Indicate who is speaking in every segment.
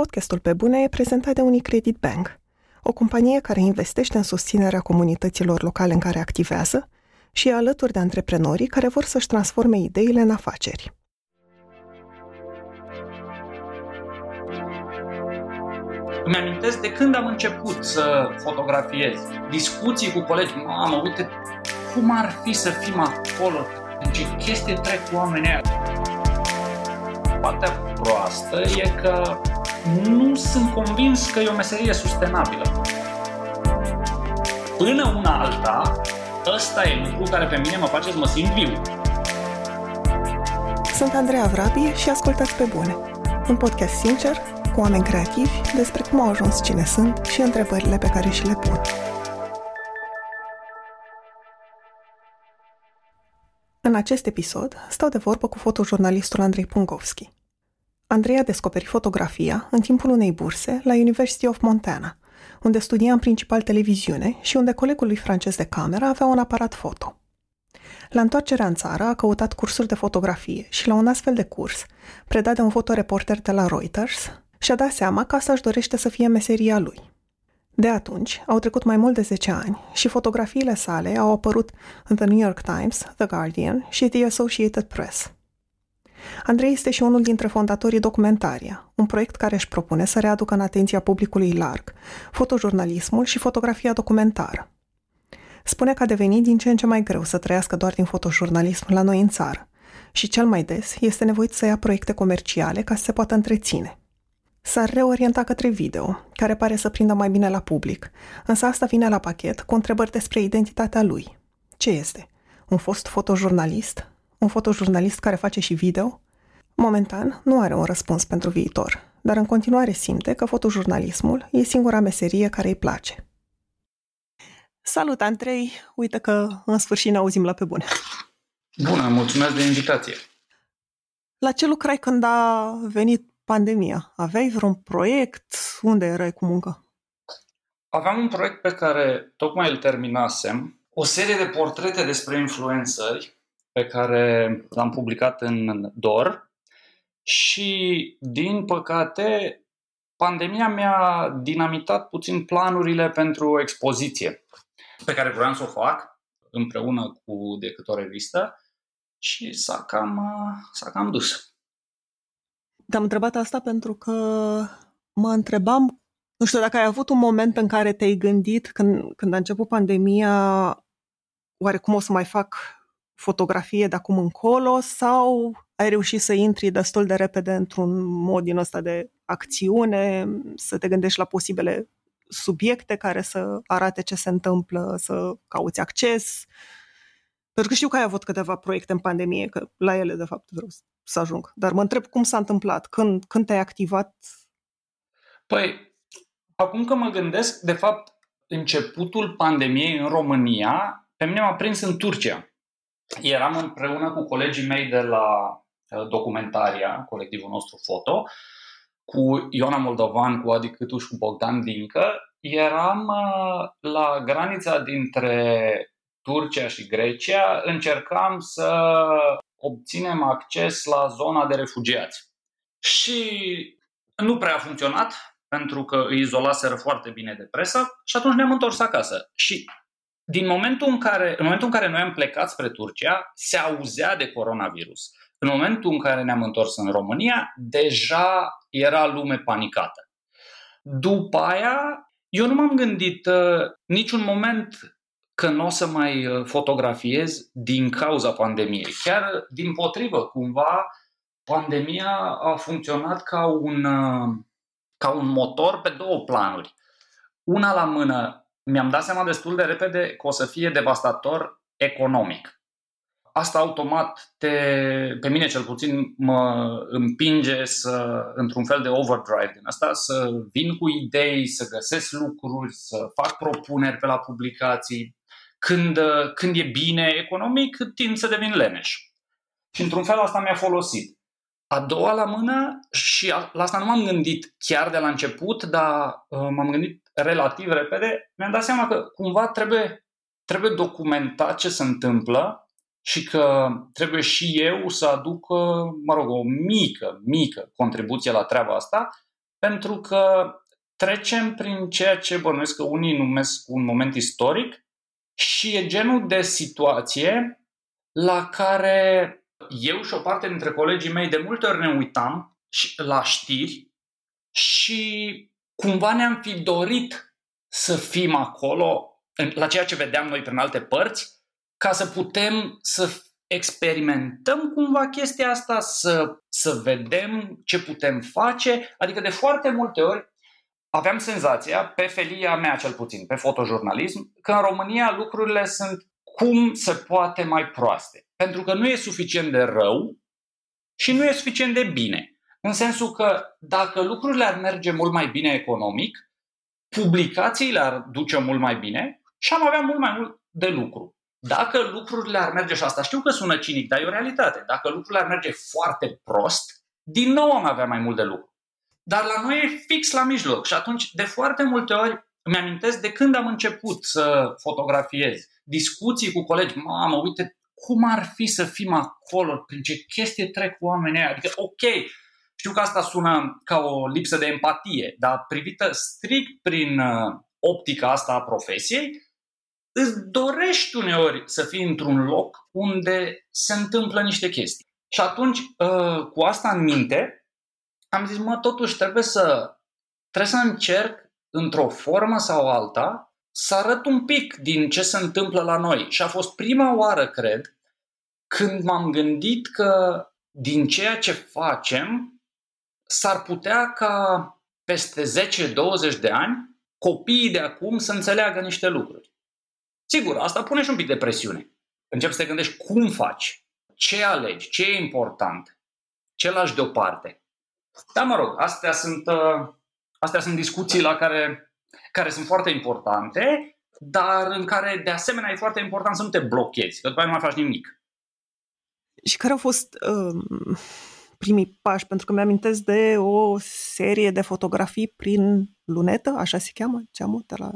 Speaker 1: Podcastul Pe Bune e prezentat de Unicredit Bank, o companie care investește în susținerea comunităților locale în care activează și e alături de antreprenorii care vor să-și transforme ideile în afaceri.
Speaker 2: Îmi amintesc de când am început să fotografiez. Discuții cu colegi, mamă, uite cum ar fi să fim acolo, în ce chestie trec oamenii aia. Partea proastă e că nu sunt convins că e o meserie sustenabilă. Până una alta, ăsta e lucru care pe mine mă face să mă simt viu.
Speaker 1: Sunt Andreea Vrabie și ascultați pe bune. Un podcast sincer, cu oameni creativi, despre cum au ajuns cine sunt și întrebările pe care și le pun. În acest episod stau de vorbă cu fotojurnalistul Andrei Pungovski. Andrei a descoperit fotografia în timpul unei burse la University of Montana, unde studia în principal televiziune și unde colegul lui francez de cameră avea un aparat foto. La întoarcerea în țară a căutat cursuri de fotografie și la un astfel de curs, predat de un fotoreporter de la Reuters, și-a dat seama că asta își dorește să fie meseria lui. De atunci, au trecut mai mult de 10 ani și fotografiile sale au apărut în The New York Times, The Guardian și The Associated Press. Andrei este și unul dintre fondatorii Documentaria, un proiect care își propune să readucă în atenția publicului larg fotojurnalismul și fotografia documentară. Spune că a devenit din ce în ce mai greu să trăiască doar din fotojurnalism la noi în țară și cel mai des este nevoit să ia proiecte comerciale ca să se poată întreține. S-ar reorienta către video, care pare să prindă mai bine la public, însă asta vine la pachet cu întrebări despre identitatea lui. Ce este? Un fost fotojurnalist? Un fotojurnalist care face și video? Momentan nu are un răspuns pentru viitor, dar în continuare simte că fotojurnalismul e singura meserie care îi place. Salut, Andrei! Uite că în sfârșit ne auzim la pe bune.
Speaker 2: Bună, mulțumesc de invitație.
Speaker 1: La ce lucrai când a venit pandemia? Aveai vreun proiect? Unde erai cu muncă?
Speaker 2: Aveam un proiect pe care tocmai îl terminasem, o serie de portrete despre influențări pe care l-am publicat în DOR și, din păcate, pandemia mi-a dinamitat puțin planurile pentru o expoziție pe care vreau să o fac împreună cu decât o revistă și s-a cam, s-a cam dus.
Speaker 1: Te-am întrebat asta pentru că mă întrebam, nu știu, dacă ai avut un moment în care te-ai gândit când, când a început pandemia, oare cum o să mai fac fotografie de acum încolo sau ai reușit să intri destul de repede într-un mod din ăsta de acțiune, să te gândești la posibile subiecte care să arate ce se întâmplă, să cauți acces. Pentru că știu că ai avut câteva proiecte în pandemie, că la ele, de fapt, vreau să ajung. Dar mă întreb cum s-a întâmplat, când, când te-ai activat?
Speaker 2: Păi, acum că mă gândesc, de fapt, începutul pandemiei în România, pe mine m-a prins în Turcia. Eram împreună cu colegii mei de la uh, Documentaria, colectivul nostru foto, cu Iona Moldovan, cu Adi Câtuș și cu Bogdan Dincă. Eram uh, la granița dintre Turcia și Grecia, încercam să obținem acces la zona de refugiați. Și nu prea a funcționat, pentru că îi izolaseră foarte bine de presă și atunci ne-am întors acasă. Și din momentul în care, în momentul în care noi am plecat spre Turcia, se auzea de coronavirus. În momentul în care ne-am întors în România, deja era lume panicată. După aia, eu nu m-am gândit uh, niciun moment că nu o să mai uh, fotografiez din cauza pandemiei. Chiar din potrivă, cumva, pandemia a funcționat ca un, uh, ca un motor pe două planuri. Una la mână, mi-am dat seama destul de repede că o să fie devastator economic. Asta automat te, pe mine cel puțin mă împinge să, într-un fel de overdrive din asta, să vin cu idei, să găsesc lucruri, să fac propuneri pe la publicații. Când, când e bine economic, tind să devin leneș. Și într-un fel asta mi-a folosit. A doua la mână, și la asta nu m-am gândit chiar de la început, dar uh, m-am gândit relativ repede, mi-am dat seama că cumva trebuie, trebuie documentat ce se întâmplă și că trebuie și eu să aduc, mă rog, o mică, mică contribuție la treaba asta, pentru că trecem prin ceea ce bănuiesc că unii numesc un moment istoric și e genul de situație la care eu și o parte dintre colegii mei de multe ori ne uitam la știri și cumva ne-am fi dorit să fim acolo, la ceea ce vedeam noi prin alte părți, ca să putem să experimentăm cumva chestia asta, să, să vedem ce putem face. Adică de foarte multe ori aveam senzația, pe felia mea cel puțin, pe fotojurnalism, că în România lucrurile sunt cum se poate mai proaste. Pentru că nu e suficient de rău și nu e suficient de bine. În sensul că dacă lucrurile ar merge mult mai bine economic, publicațiile ar duce mult mai bine și am avea mult mai mult de lucru. Dacă lucrurile ar merge, și asta știu că sună cinic, dar e o realitate, dacă lucrurile ar merge foarte prost, din nou am avea mai mult de lucru. Dar la noi e fix la mijloc și atunci de foarte multe ori îmi amintesc de când am început să fotografiez, discuții cu colegi, mamă, uite cum ar fi să fim acolo, prin ce chestie trec oamenii Adică, ok, știu că asta sună ca o lipsă de empatie, dar privită strict prin uh, optica asta a profesiei, îți dorești uneori să fii într-un loc unde se întâmplă niște chestii. Și atunci, uh, cu asta în minte, am zis, mă, totuși trebuie să, trebuie să încerc într-o formă sau alta să arăt un pic din ce se întâmplă la noi. Și a fost prima oară, cred, când m-am gândit că din ceea ce facem s-ar putea ca peste 10-20 de ani copiii de acum să înțeleagă niște lucruri. Sigur, asta pune și un pic de presiune. Începi să te gândești cum faci, ce alegi, ce e important, ce lași deoparte. Dar mă rog, astea sunt, uh, astea sunt discuții la care, care sunt foarte importante, dar în care de asemenea e foarte important să nu te blochezi, că după aia nu mai faci nimic.
Speaker 1: Și care au fost uh, primii pași, pentru că mi-amintesc de o serie de fotografii prin lunetă, așa se cheamă, ceamul de la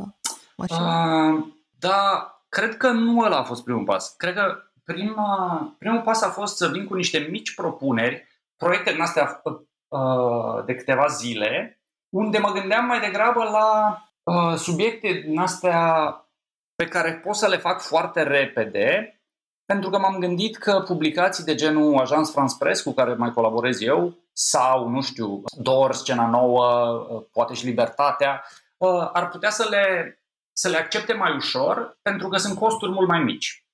Speaker 1: mașină? Uh,
Speaker 2: da, cred că nu ăla a fost primul pas. Cred că prima, primul pas a fost să vin cu niște mici propuneri, proiecte din astea uh, de câteva zile, unde mă gândeam mai degrabă la uh, subiecte din astea pe care pot să le fac foarte repede pentru că m-am gândit că publicații de genul Agence France Press, cu care mai colaborez eu, sau, nu știu, Dor, Scena Nouă, poate și Libertatea, uh, ar putea să le, să le accepte mai ușor, pentru că sunt costuri mult mai mici.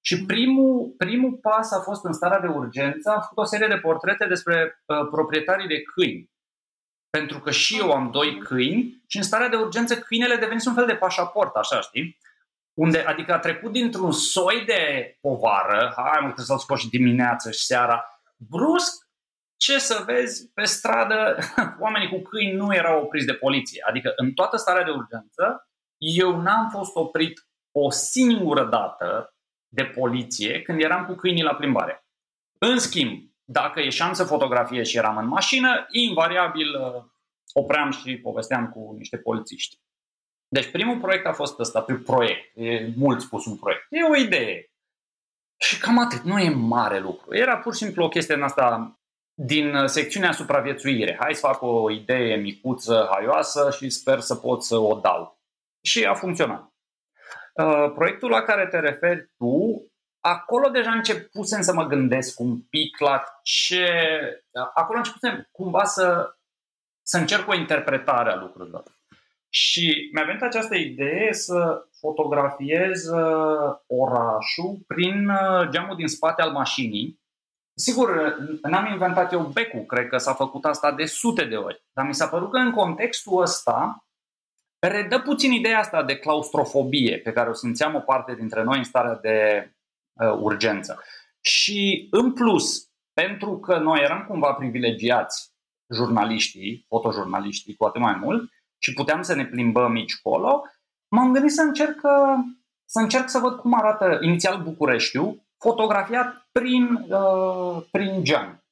Speaker 2: Și primul, primul pas a fost în starea de urgență, am făcut o serie de portrete despre uh, proprietarii de câini. Pentru că și eu am doi câini și în starea de urgență câinele devenise un fel de pașaport, așa știi? Unde, adică a trecut dintr-un soi de povară, hai mă, trebuie să-l scoși dimineața și seara, brusc, ce să vezi, pe stradă, oamenii cu câini nu erau opriți de poliție. Adică în toată starea de urgență, eu n-am fost oprit o singură dată de poliție când eram cu câinii la plimbare. În schimb, dacă ieșeam să fotografiez și eram în mașină, invariabil uh, opream și povesteam cu niște polițiști. Deci primul proiect a fost ăsta, primul proiect, e mult spus un proiect, e o idee. Și cam atât, nu e mare lucru. Era pur și simplu o chestie în asta din secțiunea supraviețuire. Hai să fac o idee micuță, haioasă și sper să pot să o dau. Și a funcționat. Uh, proiectul la care te referi tu, acolo deja începusem să mă gândesc un pic la ce... Acolo începusem cumva să, să încerc o interpretare a lucrurilor. Și mi-a venit această idee să fotografiez uh, orașul prin uh, geamul din spate al mașinii. Sigur, n-am inventat eu becul, cred că s-a făcut asta de sute de ori, dar mi s-a părut că în contextul ăsta redă puțin ideea asta de claustrofobie pe care o simțeam o parte dintre noi în starea de uh, urgență. Și în plus, pentru că noi eram cumva privilegiați, jurnaliștii, fotojurnaliștii cu atât mai mult, și puteam să ne plimbăm aici colo, m-am gândit să încerc, să încerc să văd cum arată inițial Bucureștiul, fotografiat prin, uh, prin geam.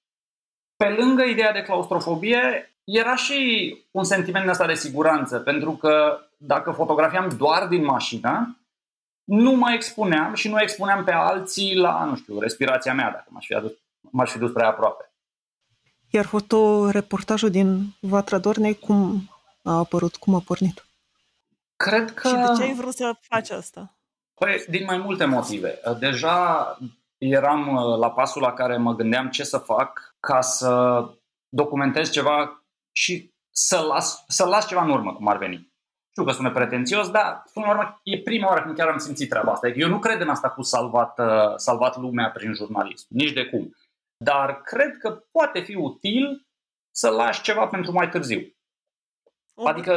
Speaker 2: Pe lângă ideea de claustrofobie, era și un sentiment ăsta de siguranță, pentru că dacă fotografiam doar din mașină, nu mă expuneam și nu expuneam pe alții la, nu știu, respirația mea, dacă m-aș fi, adus, m-aș fi dus prea aproape.
Speaker 1: Iar fotoreportajul din Vatra Dornei, cum a apărut, cum a pornit?
Speaker 2: Cred că...
Speaker 3: Și de ce ai vrut să faci asta?
Speaker 2: Păi, din mai multe motive. Deja eram uh, la pasul la care mă gândeam ce să fac ca să documentez ceva și să las, să las ceva în urmă, cum ar veni. Știu că sună pretențios, dar până la urmă e prima oară când chiar am simțit treaba asta. Eu nu cred în asta cu salvat, uh, salvat lumea prin jurnalism, nici de cum. Dar cred că poate fi util să lași ceva pentru mai târziu.
Speaker 3: O adică,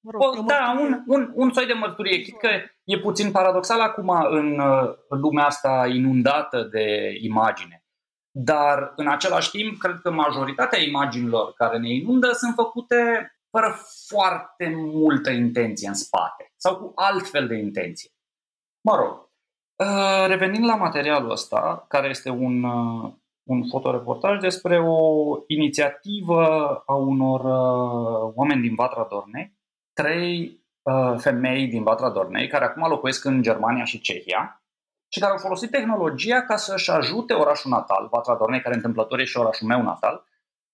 Speaker 3: mă rog, o,
Speaker 2: da, un, un, un soi de mărturie. Chit că e puțin paradoxal acum în, uh, în lumea asta inundată de imagine. Dar, în același timp, cred că majoritatea imaginilor care ne inundă sunt făcute fără foarte multă intenție în spate sau cu altfel de intenție. Mă rog, uh, revenind la materialul ăsta, care este un, uh, un fotoreportaj despre o inițiativă a unor uh, oameni din Vatra Dornei, trei femei din Vatra Dornei, care acum locuiesc în Germania și Cehia, și care au folosit tehnologia ca să-și ajute orașul natal, Vatra Dornei, care întâmplător e și orașul meu natal,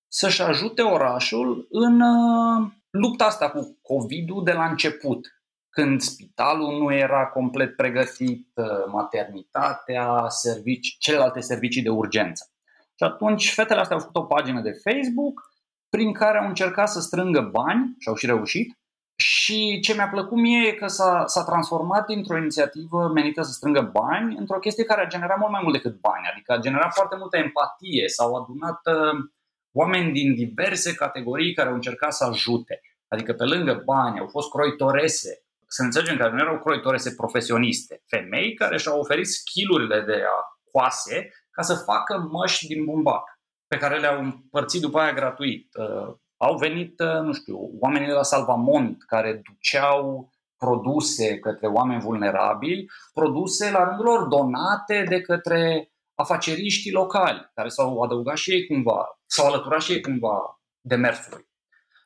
Speaker 2: să-și ajute orașul în uh, lupta asta cu COVID-ul de la început, când spitalul nu era complet pregătit, uh, maternitatea, servici, celelalte servicii de urgență. Și atunci fetele astea au făcut o pagină de Facebook prin care au încercat să strângă bani și au și reușit. Și ce mi-a plăcut mie e că s-a, s-a transformat dintr-o inițiativă menită să strângă bani într-o chestie care a generat mult mai mult decât bani, adică a generat foarte multă empatie, s-au adunat uh, oameni din diverse categorii care au încercat să ajute. Adică pe lângă bani au fost croitorese, să înțelegem că nu erau croitorese profesioniste, femei care și-au oferit skillurile de a coase ca să facă măști din bumbac, pe care le-au împărțit după aia gratuit. Uh, au venit, uh, nu știu, oamenii de la Salvamont care duceau produse către oameni vulnerabili, produse la rândul lor donate de către afaceriștii locali, care s-au adăugat și ei cumva, s-au alăturat și ei cumva demersului.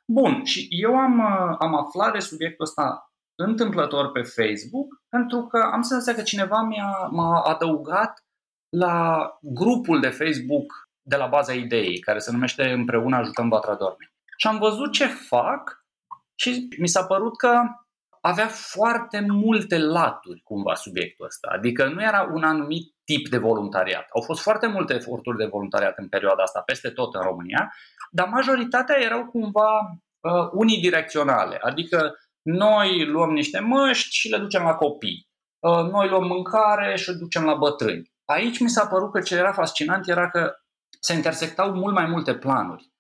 Speaker 2: Bun, și eu am, uh, am aflat de subiectul ăsta întâmplător pe Facebook, pentru că am senzația că cineva mi-a, m-a adăugat la grupul de Facebook de la baza ideii, care se numește Împreună ajutăm Vatra Dorme. Și am văzut ce fac și mi s-a părut că avea foarte multe laturi cumva subiectul ăsta. Adică nu era un anumit tip de voluntariat. Au fost foarte multe eforturi de voluntariat în perioada asta, peste tot în România, dar majoritatea erau cumva uh, unidirecționale. Adică noi luăm niște măști și le ducem la copii. Uh, noi luăm mâncare și le ducem la bătrâni. Aici mi s-a părut că ce era fascinant era că se intersectau mult mai multe planuri.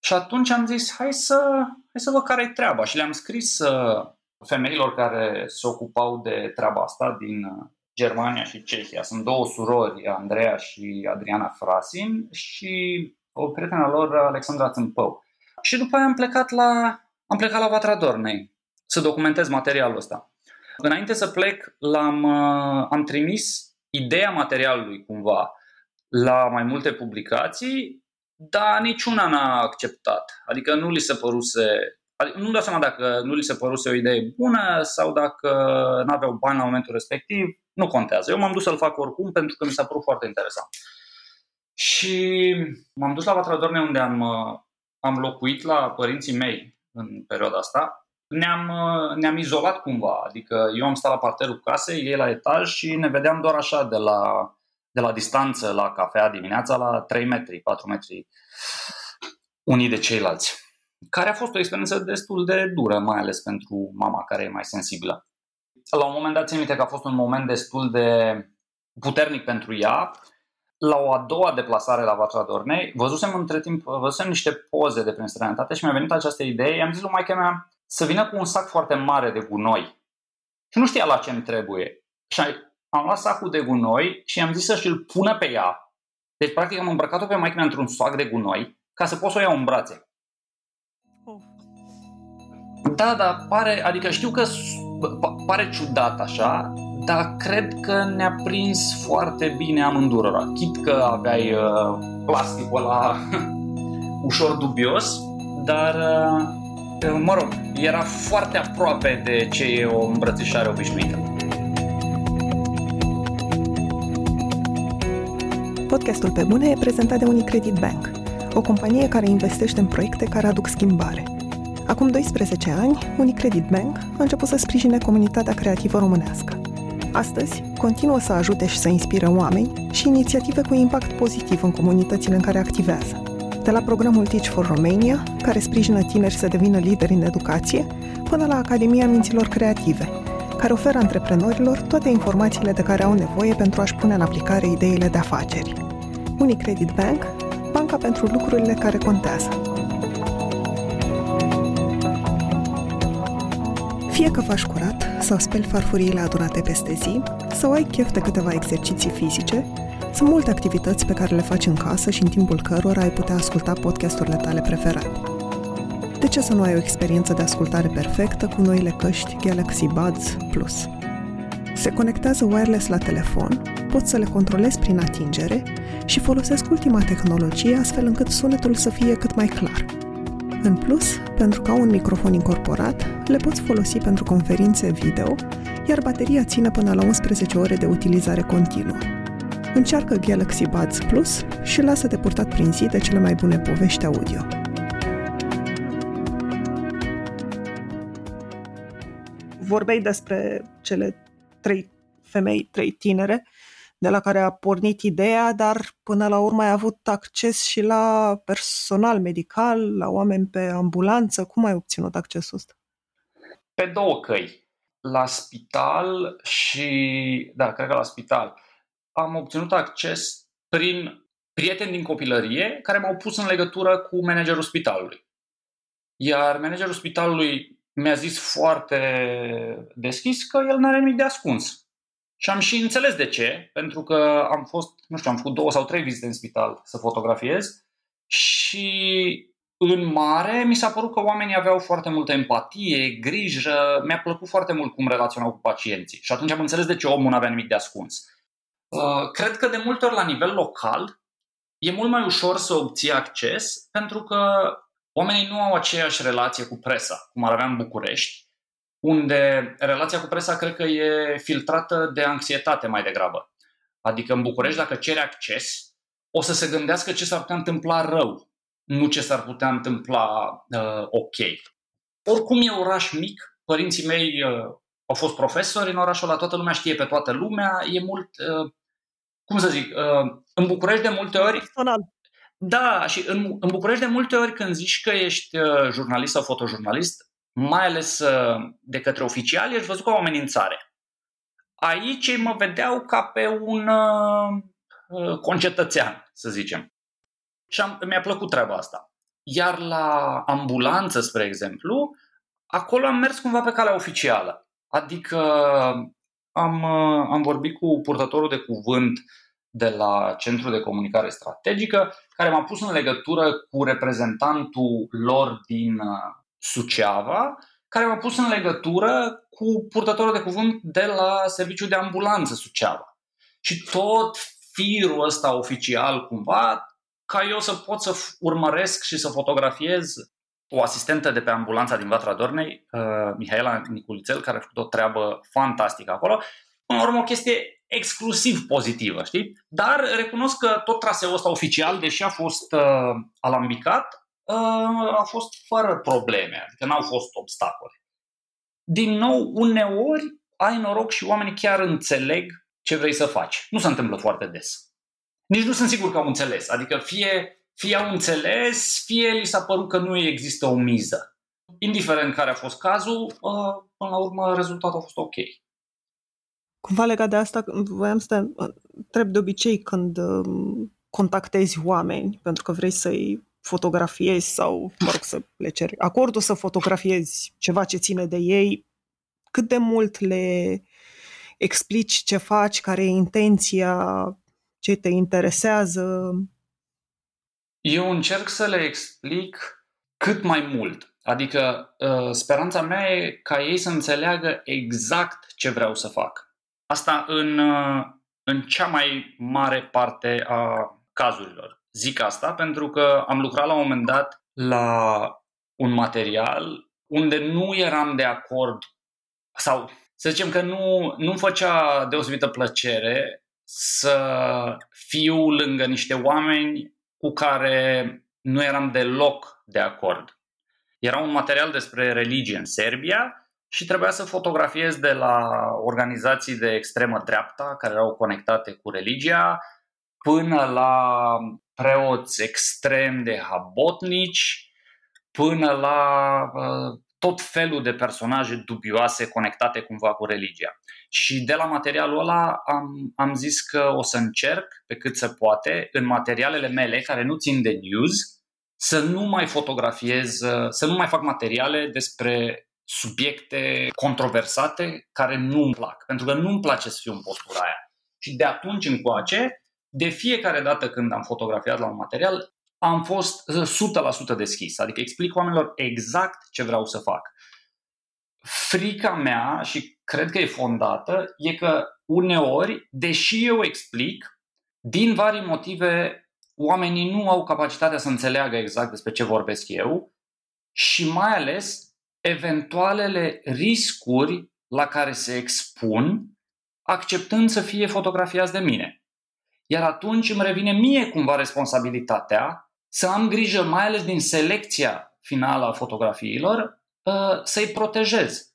Speaker 2: Și atunci am zis, hai să, hai să văd care e treaba. Și le-am scris uh, femeilor care se ocupau de treaba asta din uh, Germania și Cehia. Sunt două surori, Andreea și Adriana Frasin și o prietenă lor, Alexandra Țâmpău. Și după aia am plecat la, am plecat la Vatra Dornei să documentez materialul ăsta. Înainte să plec, l-am, uh, am trimis ideea materialului cumva la mai multe publicații, dar niciuna n-a acceptat. Adică nu li se păruse Adică nu-mi dau seama dacă nu li se păruse o idee bună sau dacă nu aveau bani la momentul respectiv, nu contează. Eu m-am dus să-l fac oricum pentru că mi s-a părut foarte interesant. Și m-am dus la Vatra Dorne unde am, am locuit la părinții mei în perioada asta. Ne-am, ne-am izolat cumva, adică eu am stat la parterul casei, ei la etaj și ne vedeam doar așa de la, de la distanță la cafea dimineața la 3 metri, 4 metri unii de ceilalți care a fost o experiență destul de dură, mai ales pentru mama care e mai sensibilă. La un moment dat, țin minte că a fost un moment destul de puternic pentru ea. La o a doua deplasare la Vatra Dornei, văzusem între timp, văzusem niște poze de prin străinătate și mi-a venit această idee. I-am zis lui maica mea să vină cu un sac foarte mare de gunoi. Și nu știa la ce îmi trebuie. Și am luat sacul de gunoi și i-am zis să-și îl pună pe ea. Deci, practic, am îmbrăcat-o pe maica mea într-un sac de gunoi ca să pot să o iau în brațe. Da, da, pare, adică știu că pare ciudat așa, dar cred că ne-a prins foarte bine amândurora. Chit că aveai uh, plasticul ăla ușor dubios, dar, uh, mă rog, era foarte aproape de ce e o îmbrățișare obișnuită.
Speaker 1: Podcastul Pe Bune e prezentat de Unicredit Bank – o companie care investește în proiecte care aduc schimbare. Acum 12 ani, Unicredit Bank a început să sprijine comunitatea creativă românească. Astăzi, continuă să ajute și să inspire oameni și inițiative cu impact pozitiv în comunitățile în care activează. De la programul Teach for Romania, care sprijină tineri să devină lideri în educație, până la Academia Minților Creative, care oferă antreprenorilor toate informațiile de care au nevoie pentru a-și pune în aplicare ideile de afaceri. Unicredit Bank, banca pentru lucrurile care contează. Fie că faci curat sau speli farfuriile adunate peste zi, sau ai chef de câteva exerciții fizice, sunt multe activități pe care le faci în casă și în timpul cărora ai putea asculta podcasturile tale preferate. De ce să nu ai o experiență de ascultare perfectă cu noile căști Galaxy Buds Plus? Se conectează wireless la telefon, poți să le controlezi prin atingere și folosesc ultima tehnologie astfel încât sunetul să fie cât mai clar. În plus, pentru că au un microfon incorporat, le poți folosi pentru conferințe video, iar bateria ține până la 11 ore de utilizare continuă. Încearcă Galaxy Buds Plus și lasă-te purtat prin zi de cele mai bune povești audio.
Speaker 3: Vorbeai despre cele trei femei, trei tinere, de la care a pornit ideea, dar până la urmă ai avut acces și la personal medical, la oameni pe ambulanță. Cum ai obținut accesul ăsta?
Speaker 2: Pe două căi. La spital și, da, cred că la spital. Am obținut acces prin prieteni din copilărie care m-au pus în legătură cu managerul spitalului. Iar managerul spitalului mi-a zis foarte deschis că el nu are nimic de ascuns și am și înțeles de ce, pentru că am fost, nu știu, am făcut două sau trei vizite în spital să fotografiez și în mare mi s-a părut că oamenii aveau foarte multă empatie, grijă, mi-a plăcut foarte mult cum relaționau cu pacienții și atunci am înțeles de ce omul nu avea nimic de ascuns. Uh, cred că de multe ori la nivel local e mult mai ușor să obții acces pentru că oamenii nu au aceeași relație cu presa, cum ar avea în București, unde relația cu presa cred că e filtrată de anxietate mai degrabă. Adică în București, dacă cere acces, o să se gândească ce s-ar putea întâmpla rău, nu ce s-ar putea întâmpla uh, ok. Oricum e oraș mic, părinții mei uh, au fost profesori în orașul ăla, toată lumea știe pe toată lumea, e mult, uh, cum să zic, uh, în București de multe ori...
Speaker 3: Personal.
Speaker 2: Da, și în, în București de multe ori când zici că ești uh, jurnalist sau fotojurnalist, mai ales uh, de către oficiali, ești văzut ca o amenințare. Aici mă vedeau ca pe un uh, uh, concetățean, să zicem. Și am, mi-a plăcut treaba asta. Iar la ambulanță, spre exemplu, acolo am mers cumva pe calea oficială. Adică am, am vorbit cu purtătorul de cuvânt de la Centrul de Comunicare Strategică, care m-a pus în legătură cu reprezentantul lor din Suceava, care m-a pus în legătură cu purtătorul de cuvânt de la Serviciul de Ambulanță Suceava. Și tot firul ăsta oficial, cumva, ca eu să pot să urmăresc și să fotografiez o asistentă de pe ambulanța din Vatra Dornei, uh, Mihaela Niculițel, care a făcut o treabă fantastică acolo. Până la urmă, o chestie exclusiv pozitivă, știi? Dar recunosc că tot traseul ăsta oficial, deși a fost uh, alambicat, a fost fără probleme, adică n-au fost obstacole. Din nou, uneori ai noroc și oamenii chiar înțeleg ce vrei să faci. Nu se întâmplă foarte des. Nici nu sunt sigur că au înțeles. Adică fie, fie au înțeles, fie li s-a părut că nu există o miză. Indiferent care a fost cazul, până la urmă rezultatul a fost ok.
Speaker 3: Cumva legat de asta, voiam să te întreb de obicei când contactezi oameni, pentru că vrei să-i fotografiezi sau, mă rog, să le ceri acordul să fotografiezi ceva ce ține de ei, cât de mult le explici ce faci, care e intenția, ce te interesează?
Speaker 2: Eu încerc să le explic cât mai mult. Adică uh, speranța mea e ca ei să înțeleagă exact ce vreau să fac. Asta în, uh, în cea mai mare parte a cazurilor. Zic asta pentru că am lucrat la un moment dat la un material unde nu eram de acord sau să zicem că nu, nu făcea deosebită plăcere să fiu lângă niște oameni cu care nu eram deloc de acord. Era un material despre religie în Serbia și trebuia să fotografiez de la organizații de extremă dreapta care erau conectate cu religia până la preoți extrem de habotnici, până la uh, tot felul de personaje dubioase conectate cumva cu religia. Și de la materialul ăla am, am zis că o să încerc pe cât se poate în materialele mele care nu țin de news să nu mai fotografiez, să nu mai fac materiale despre subiecte controversate care nu îmi plac. Pentru că nu îmi place să fiu în postura aia. Și de atunci încoace, de fiecare dată când am fotografiat la un material, am fost 100% deschis. Adică explic oamenilor exact ce vreau să fac. Frica mea, și cred că e fondată, e că uneori, deși eu explic, din vari motive, oamenii nu au capacitatea să înțeleagă exact despre ce vorbesc eu și mai ales eventualele riscuri la care se expun acceptând să fie fotografiați de mine. Iar atunci îmi revine mie cumva responsabilitatea să am grijă, mai ales din selecția finală a fotografiilor, uh, să-i protejez.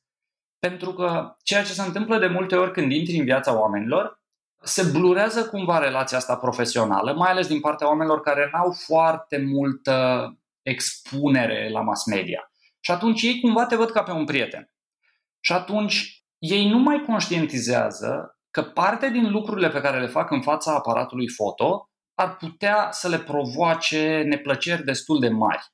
Speaker 2: Pentru că ceea ce se întâmplă de multe ori când intri în viața oamenilor, se blurează cumva relația asta profesională, mai ales din partea oamenilor care n-au foarte multă expunere la mass media. Și atunci ei cumva te văd ca pe un prieten. Și atunci ei nu mai conștientizează că parte din lucrurile pe care le fac în fața aparatului foto ar putea să le provoace neplăceri destul de mari.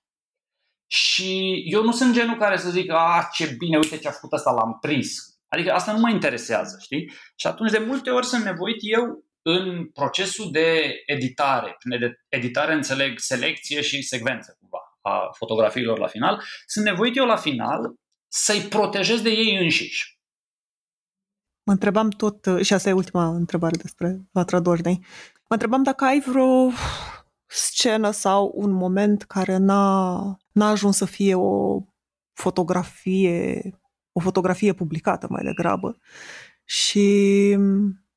Speaker 2: Și eu nu sunt genul care să zic, a, ce bine, uite ce a făcut asta, l-am prins. Adică asta nu mă interesează, știi? Și atunci de multe ori sunt nevoit eu în procesul de editare. Prin editare înțeleg selecție și secvență cumva a fotografiilor la final. Sunt nevoit eu la final să-i protejez de ei înșiși.
Speaker 3: Mă întrebam tot, și asta e ultima întrebare despre Vatra Dornei, mă întrebam dacă ai vreo scenă sau un moment care n-a, n-a ajuns să fie o fotografie, o fotografie publicată mai degrabă și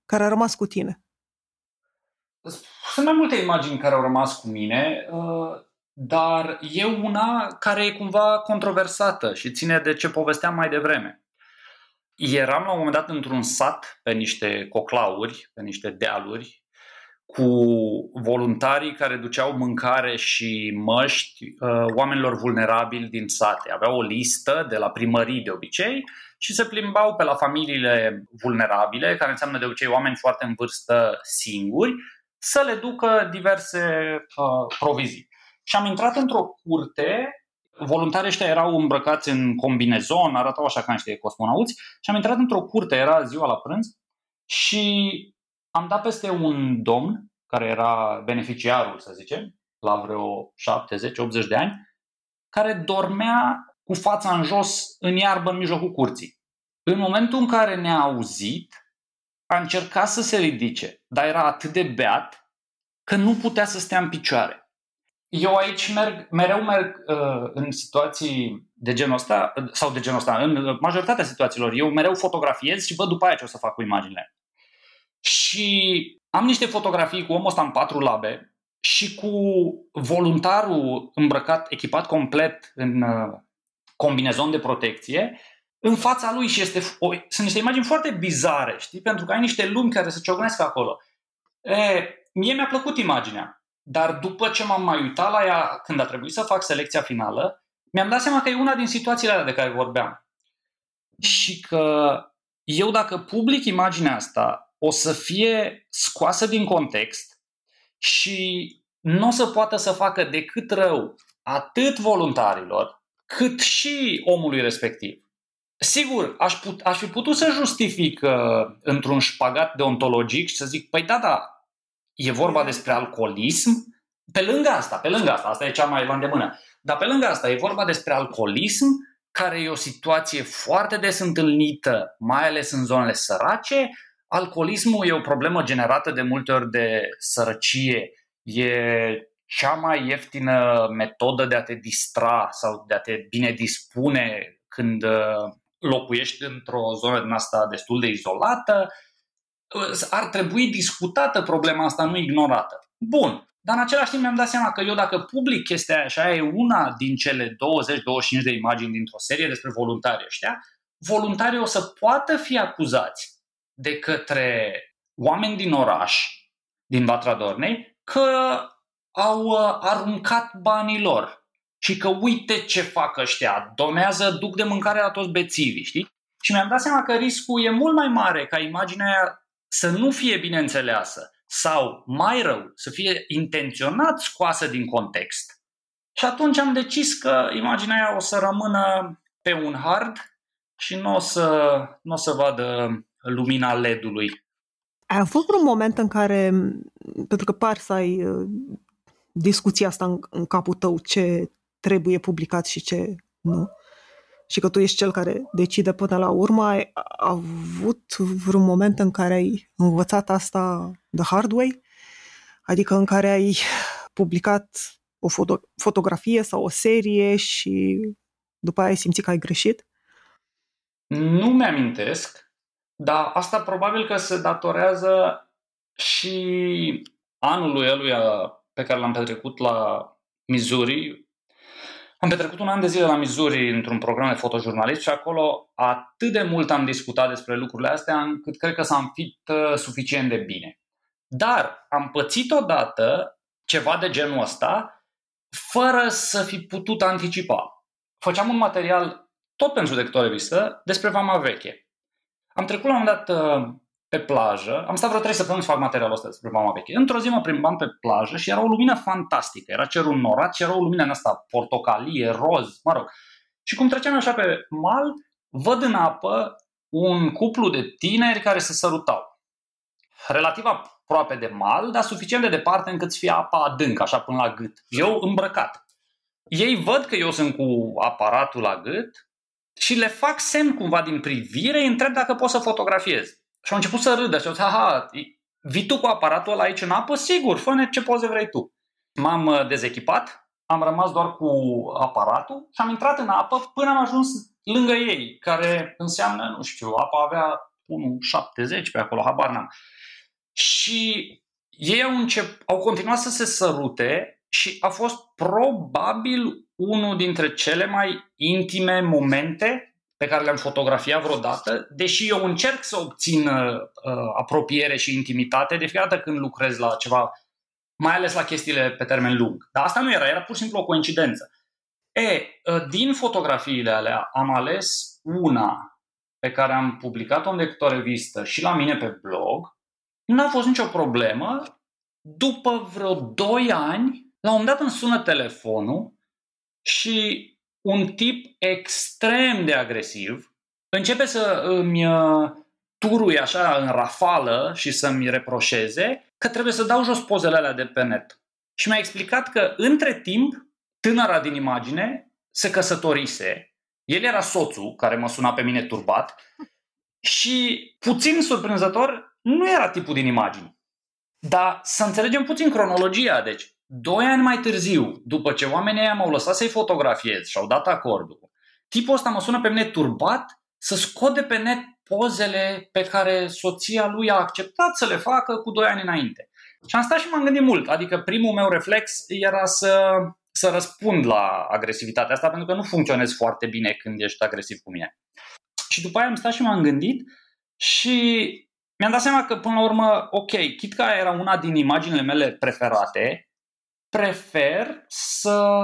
Speaker 3: care a rămas cu tine.
Speaker 2: Sunt mai multe imagini care au rămas cu mine, uh, dar e una care e cumva controversată și ține de ce povesteam mai devreme. Eram la un moment dat într-un sat pe niște coclauri, pe niște dealuri, cu voluntarii care duceau mâncare și măști uh, oamenilor vulnerabili din sate. Aveau o listă de la primării de obicei și se plimbau pe la familiile vulnerabile, care înseamnă de obicei oameni foarte în vârstă singuri, să le ducă diverse uh, provizii. Și am intrat într-o curte voluntarii ăștia erau îmbrăcați în combinezon, arătau așa ca niște cosmonauți și am intrat într-o curte, era ziua la prânz și am dat peste un domn care era beneficiarul, să zicem, la vreo 70-80 de ani, care dormea cu fața în jos în iarbă în mijlocul curții. În momentul în care ne-a auzit, a încercat să se ridice, dar era atât de beat că nu putea să stea în picioare eu aici merg, mereu merg uh, în situații de genul ăsta, sau de genul ăsta, în majoritatea situațiilor, eu mereu fotografiez și văd după aia ce o să fac cu imaginile. Și am niște fotografii cu omul ăsta în patru labe și cu voluntarul îmbrăcat, echipat complet în uh, combinezon de protecție, în fața lui și este, o, sunt niște imagini foarte bizare, știi? Pentru că ai niște lumi care se ciocnesc acolo. E, mie mi-a plăcut imaginea. Dar după ce m-am mai uitat la ea când a trebuit să fac selecția finală, mi-am dat seama că e una din situațiile alea de care vorbeam. Și că eu dacă public imaginea asta, o să fie scoasă din context și nu o să poată să facă decât rău atât voluntarilor, cât și omului respectiv. Sigur, aș, put, aș fi putut să justific uh, într-un șpagat deontologic și să zic, păi da, da, e vorba despre alcoolism. Pe lângă asta, pe lângă asta, asta e cea mai la îndemână, dar pe lângă asta e vorba despre alcoolism, care e o situație foarte des întâlnită, mai ales în zonele sărace. Alcoolismul e o problemă generată de multe ori de sărăcie. E cea mai ieftină metodă de a te distra sau de a te bine dispune când uh, locuiești într-o zonă din asta destul de izolată ar trebui discutată problema asta, nu ignorată. Bun, dar în același timp mi-am dat seama că eu dacă public chestia aia și aia e una din cele 20-25 de imagini dintr-o serie despre voluntari ăștia, voluntarii o să poată fi acuzați de către oameni din oraș, din Vatra Dornei, că au uh, aruncat banii lor și că uite ce fac ăștia, donează, duc de mâncare la toți bețivii, știi? Și mi-am dat seama că riscul e mult mai mare ca imaginea aia să nu fie bine înțeleasă sau, mai rău, să fie intenționat scoasă din context. Și atunci am decis că imaginea aia o să rămână pe un hard și nu o să, n-o să vadă lumina LED-ului.
Speaker 3: Ai avut un moment în care, pentru că par să ai uh, discuția asta în, în capul tău, ce trebuie publicat și ce nu, și că tu ești cel care decide până la urmă, ai avut vreun moment în care ai învățat asta the hard way? Adică în care ai publicat o foto- fotografie sau o serie și după aia ai simțit că ai greșit?
Speaker 2: Nu mi-amintesc, dar asta probabil că se datorează și anului ăluia pe care l-am petrecut la Missouri, am petrecut un an de zile la Missouri într-un program de fotojurnalist și acolo atât de mult am discutat despre lucrurile astea încât cred că s-am fit uh, suficient de bine. Dar am pățit odată ceva de genul ăsta fără să fi putut anticipa. Făceam un material tot pentru dector revistă despre Vama Veche. Am trecut la un moment dat uh, pe plajă, am stat vreo trei săptămâni să fac materialul ăsta despre mama veche. Într-o zi mă plimbam pe plajă și era o lumină fantastică. Era cerul norat și era o lumină în asta portocalie, roz, mă rog. Și cum treceam așa pe mal, văd în apă un cuplu de tineri care se sărutau. Relativ aproape de mal, dar suficient de departe încât să fie apa adâncă, așa până la gât. Eu îmbrăcat. Ei văd că eu sunt cu aparatul la gât și le fac semn cumva din privire, îi întreb dacă pot să fotografiez. Și au început să râdă și au zis, ha, vii tu cu aparatul ăla aici în apă? Sigur, fă ce poze vrei tu. M-am uh, dezechipat, am rămas doar cu aparatul și am intrat în apă până am ajuns lângă ei, care înseamnă, nu știu, apa avea 1,70 pe acolo, habar n-am. Și ei au, încep, au continuat să se sărute și a fost probabil unul dintre cele mai intime momente pe care le-am fotografiat vreodată, deși eu încerc să obțin uh, uh, apropiere și intimitate de fiecare dată când lucrez la ceva, mai ales la chestiile pe termen lung. Dar asta nu era, era pur și simplu o coincidență. E, uh, din fotografiile alea am ales una pe care am publicat-o în decât o revistă și la mine pe blog. Nu a fost nicio problemă. După vreo 2 ani, la un moment dat îmi sună telefonul și un tip extrem de agresiv începe să îmi uh, turui așa în rafală și să-mi reproșeze că trebuie să dau jos pozele alea de pe net. Și mi-a explicat că între timp tânăra din imagine se căsătorise, el era soțul care mă suna pe mine turbat și puțin surprinzător nu era tipul din imagini. Dar să înțelegem puțin cronologia, deci Doi ani mai târziu, după ce oamenii ăia m-au lăsat să-i fotografiez și au dat acordul, tipul ăsta mă sună pe mine turbat să scot de pe net pozele pe care soția lui a acceptat să le facă cu doi ani înainte. Și am stat și m-am gândit mult. Adică primul meu reflex era să, să răspund la agresivitatea asta, pentru că nu funcționez foarte bine când ești agresiv cu mine. Și după aia am stat și m-am gândit și mi-am dat seama că, până la urmă, ok, chit că era una din imaginile mele preferate, prefer să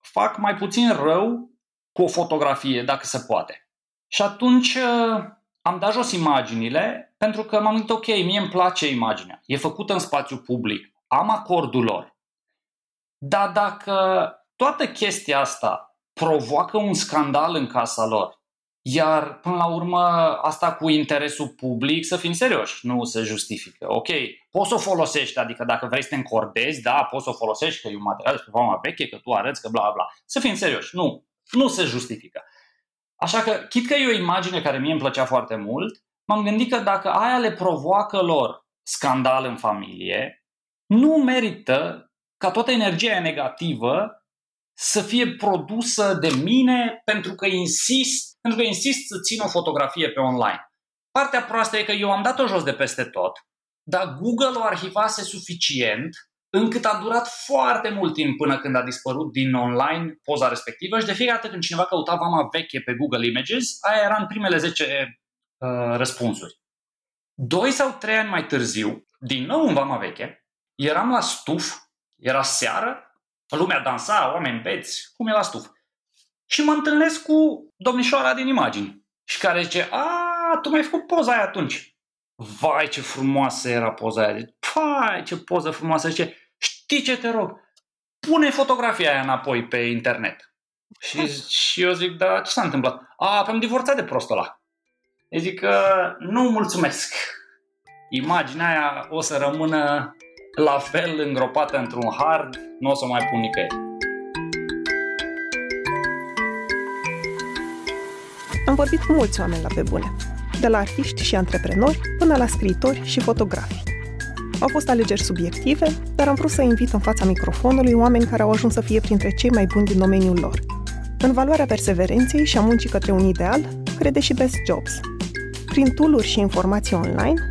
Speaker 2: fac mai puțin rău cu o fotografie, dacă se poate. Și atunci uh, am dat jos imaginile pentru că m-am gândit, ok, mie îmi place imaginea, e făcută în spațiu public, am acordul lor. Dar dacă toată chestia asta provoacă un scandal în casa lor, iar, până la urmă, asta cu interesul public, să fim serioși, nu se justifică. Ok, poți să o folosești, adică dacă vrei să te încordezi, da, poți să o folosești, că e un material despre forma veche, că tu arăți, că bla bla. Să fim serioși, nu, nu se justifică. Așa că, chit că e o imagine care mie îmi plăcea foarte mult, m-am gândit că dacă aia le provoacă lor scandal în familie, nu merită ca toată energia negativă să fie produsă de mine pentru că insist, pentru că insist să țin o fotografie pe online. Partea proastă e că eu am dat-o jos de peste tot, dar Google o arhivase suficient încât a durat foarte mult timp până când a dispărut din online poza respectivă și de fiecare dată când cineva căuta vama veche pe Google Images, aia era în primele 10 uh, răspunsuri. Doi sau trei ani mai târziu, din nou în vama veche, eram la stuf, era seară, lumea dansa, oameni beți, cum e la stuf. Și mă întâlnesc cu domnișoara din imagini și care zice, a, tu mi-ai făcut poza aia atunci. Vai, ce frumoasă era poza aia. Vai, ce poză frumoasă. Zice, știi ce te rog? Pune fotografia aia înapoi pe internet. Și, și eu zic, da, ce s-a întâmplat? A, am divorțat de prostul ăla. Eu zic că nu mulțumesc. Imaginea aia o să rămână la fel îngropată într-un hard, nu o să o mai pun nicăieri.
Speaker 1: Am vorbit cu mulți oameni la pe bune, de la artiști și antreprenori până la scriitori și fotografi. Au fost alegeri subiective, dar am vrut să invit în fața microfonului oameni care au ajuns să fie printre cei mai buni din domeniul lor. În valoarea perseverenței și a muncii către un ideal, crede și Best Jobs. Prin tooluri și informații online,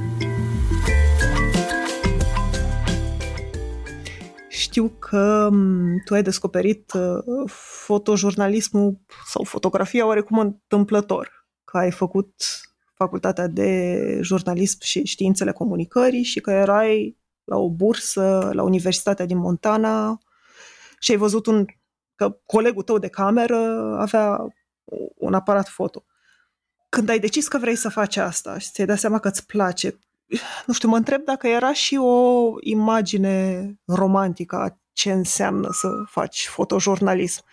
Speaker 3: Știu că tu ai descoperit uh, fotojurnalismul sau fotografia oarecum întâmplător, că ai făcut facultatea de jurnalism și științele comunicării și că erai la o bursă la Universitatea din Montana și ai văzut un, că colegul tău de cameră avea un aparat foto. Când ai decis că vrei să faci asta și ți-ai dat seama că îți place, nu știu, mă întreb dacă era și o imagine romantică a ce înseamnă să faci fotojurnalism.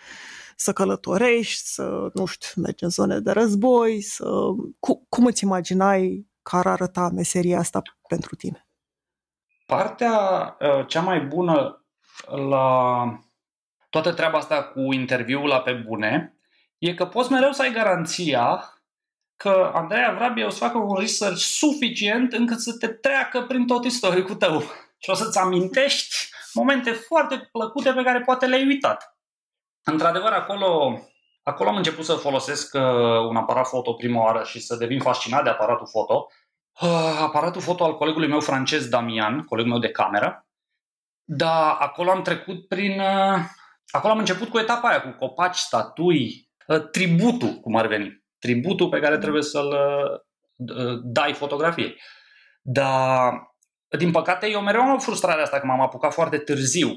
Speaker 3: Să călătorești, să, nu știu, mergi în zone de război, să... Cum, cum îți imaginai că ar arăta meseria asta pentru tine?
Speaker 2: Partea uh, cea mai bună la toată treaba asta cu interviul la pe bune e că poți mereu să ai garanția că Andreea Vrabie o să facă un research suficient încât să te treacă prin tot istoricul tău și o să-ți amintești momente foarte plăcute pe care poate le-ai uitat. Într-adevăr, acolo, acolo am început să folosesc uh, un aparat foto prima oară și să devin fascinat de aparatul foto uh, aparatul foto al colegului meu francez Damian, colegul meu de cameră, dar acolo am trecut prin... Uh, acolo am început cu etapa aia, cu copaci, statui, uh, tributul, cum ar veni. Tributul pe care trebuie să-l uh, dai fotografiei. Dar, din păcate, eu mereu am frustrarea asta că m-am apucat foarte târziu.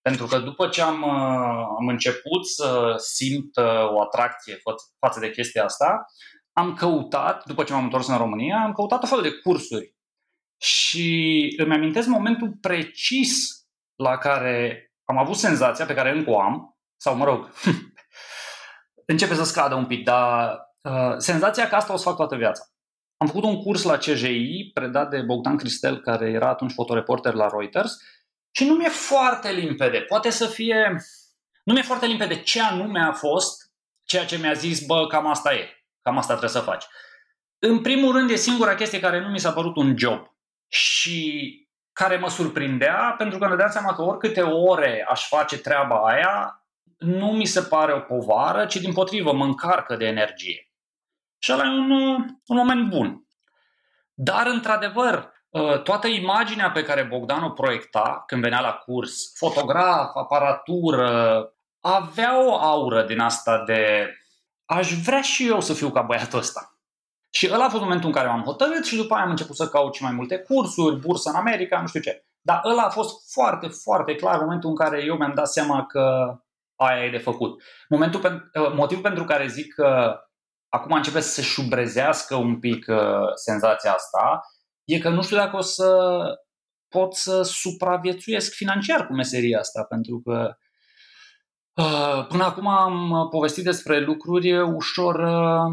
Speaker 2: Pentru că după ce am, uh, am început să simt uh, o atracție fa- față de chestia asta, am căutat, după ce m-am întors în România, am căutat o fel de cursuri. Și îmi amintesc momentul precis la care am avut senzația pe care încă o am, sau mă rog, începe să scadă un pic, dar uh, senzația că asta o să fac toată viața. Am făcut un curs la CJI predat de Bogdan Cristel, care era atunci fotoreporter la Reuters și nu mi-e foarte limpede. Poate să fie... Nu mi-e foarte limpede ce anume a fost ceea ce mi-a zis, bă, cam asta e. Cam asta trebuie să faci. În primul rând, e singura chestie care nu mi s-a părut un job și care mă surprindea, pentru că îmi dădeam seama că oricâte ore aș face treaba aia, nu mi se pare o povară, ci din potrivă mă încarcă de energie. Și ăla e un, un moment bun. Dar, într-adevăr, toată imaginea pe care Bogdan o proiecta când venea la curs, fotograf, aparatură, avea o aură din asta de aș vrea și eu să fiu ca băiatul ăsta. Și ăla a fost momentul în care m-am hotărât și după aia am început să caut și mai multe cursuri, bursă în America, nu știu ce. Dar ăla a fost foarte, foarte clar momentul în care eu mi-am dat seama că aia e de făcut. Momentul, ă, motivul pentru care zic că acum începe să se șubrezească un pic uh, senzația asta e că nu știu dacă o să pot să supraviețuiesc financiar cu meseria asta, pentru că Uh, până acum am povestit despre lucruri ușor uh,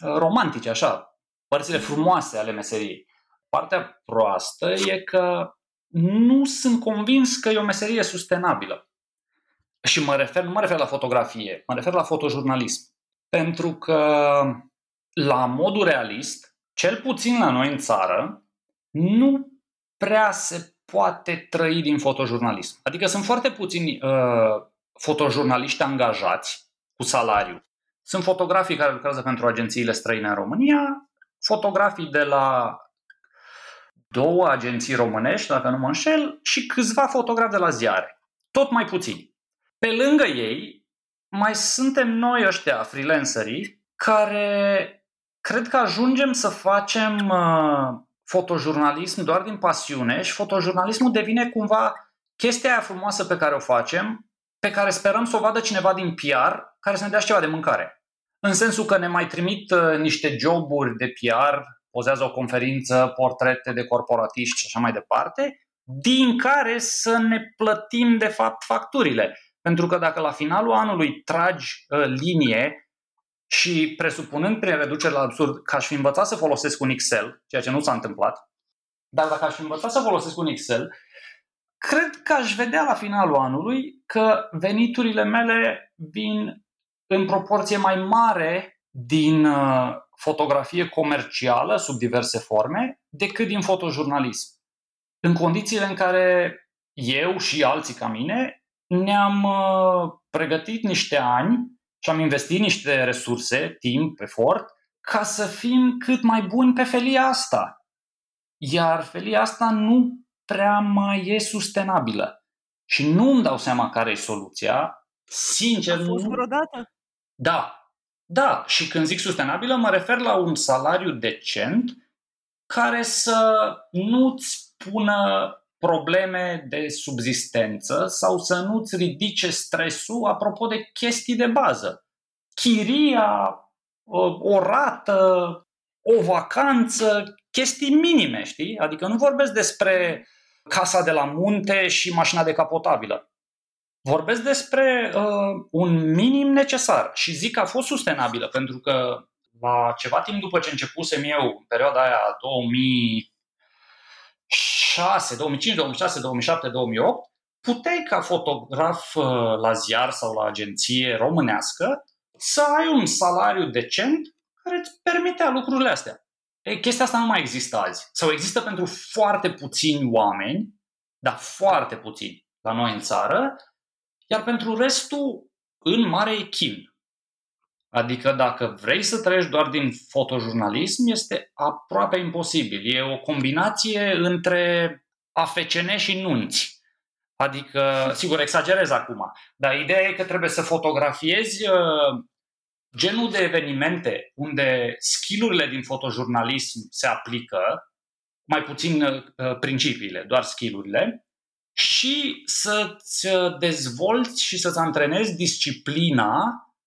Speaker 2: romantice, așa, părțile frumoase ale meseriei. Partea proastă e că nu sunt convins că e o meserie sustenabilă. Și mă refer, nu mă refer la fotografie, mă refer la fotojurnalism. Pentru că la modul realist, cel puțin la noi în țară, nu prea se poate trăi din fotojurnalism. Adică sunt foarte puțini uh, fotojurnaliști angajați cu salariu. Sunt fotografii care lucrează pentru agențiile străine în România, fotografii de la două agenții românești, dacă nu mă înșel, și câțiva fotografi de la ziare. Tot mai puțini. Pe lângă ei, mai suntem noi ăștia, freelancerii, care cred că ajungem să facem uh, fotojurnalism doar din pasiune și fotojurnalismul devine cumva chestia aia frumoasă pe care o facem, pe care sperăm să o vadă cineva din PR care să ne dea ceva de mâncare. În sensul că ne mai trimit uh, niște joburi de PR, pozează o conferință, portrete de corporatiști și așa mai departe, din care să ne plătim de fapt facturile. Pentru că dacă la finalul anului tragi uh, linie și presupunând prin reducere la absurd că aș fi învățat să folosesc un Excel, ceea ce nu s-a întâmplat, dar dacă aș fi învățat să folosesc un Excel, cred că aș vedea la finalul anului că veniturile mele vin în proporție mai mare din uh, fotografie comercială sub diverse forme decât din fotojurnalism. În condițiile în care eu și alții ca mine ne-am uh, pregătit niște ani și am investit niște resurse, timp, efort, ca să fim cât mai buni pe felia asta. Iar felia asta nu prea mai e sustenabilă. Și nu îmi dau seama care e soluția. Sincer,
Speaker 3: A fost
Speaker 2: nu.
Speaker 3: vreodată?
Speaker 2: Da. Da. Și când zic sustenabilă, mă refer la un salariu decent care să nu-ți pună probleme de subzistență sau să nu-ți ridice stresul apropo de chestii de bază. Chiria, o rată, o vacanță, chestii minime, știi? Adică nu vorbesc despre casa de la munte și mașina decapotabilă. Vorbesc despre uh, un minim necesar și zic că a fost sustenabilă pentru că la ceva timp după ce începusem eu, în perioada aia 2006, 2005, 2006, 2007, 2008, puteai ca fotograf uh, la ziar sau la agenție românească să ai un salariu decent care îți permitea lucrurile astea. Ei, chestia asta nu mai există azi. Sau există pentru foarte puțini oameni, dar foarte puțini la noi în țară, iar pentru restul, în mare e chin. Adică dacă vrei să trăiești doar din fotojurnalism, este aproape imposibil. E o combinație între AFCN și nunți. Adică, sigur, exagerez acum, dar ideea e că trebuie să fotografiezi uh, genul de evenimente unde skillurile din fotojurnalism se aplică, mai puțin uh, principiile, doar skillurile, și să-ți dezvolți și să-ți antrenezi disciplina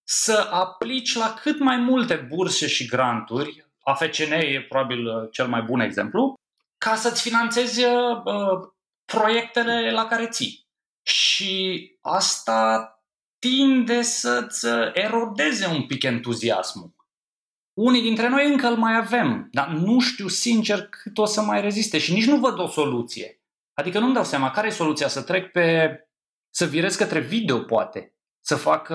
Speaker 2: să aplici la cât mai multe burse și granturi, AFCN e probabil uh, cel mai bun exemplu, ca să-ți finanțezi uh, proiectele la care ții. Și asta tinde să-ți erodeze un pic entuziasmul. Unii dintre noi încă îl mai avem, dar nu știu sincer cât o să mai reziste și nici nu văd o soluție. Adică nu-mi dau seama care e soluția să trec pe... să virez către video, poate. Să fac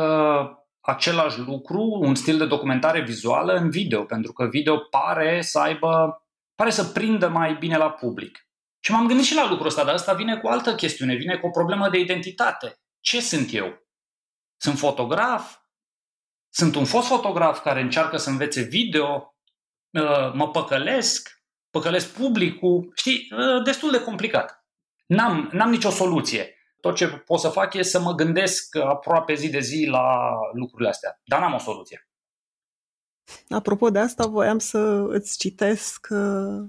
Speaker 2: același lucru, un stil de documentare vizuală în video, pentru că video pare să aibă, pare să prindă mai bine la public. Și m-am gândit și la lucrul ăsta, dar asta vine cu o altă chestiune, vine cu o problemă de identitate. Ce sunt eu? Sunt fotograf? Sunt un fost fotograf care încearcă să învețe video? Uh, mă păcălesc? Păcălesc publicul? Știi, uh, destul de complicat. N-am, n-am nicio soluție. Tot ce pot să fac e să mă gândesc aproape zi de zi la lucrurile astea. Dar n-am o soluție.
Speaker 3: Apropo de asta, voiam să îți citesc uh,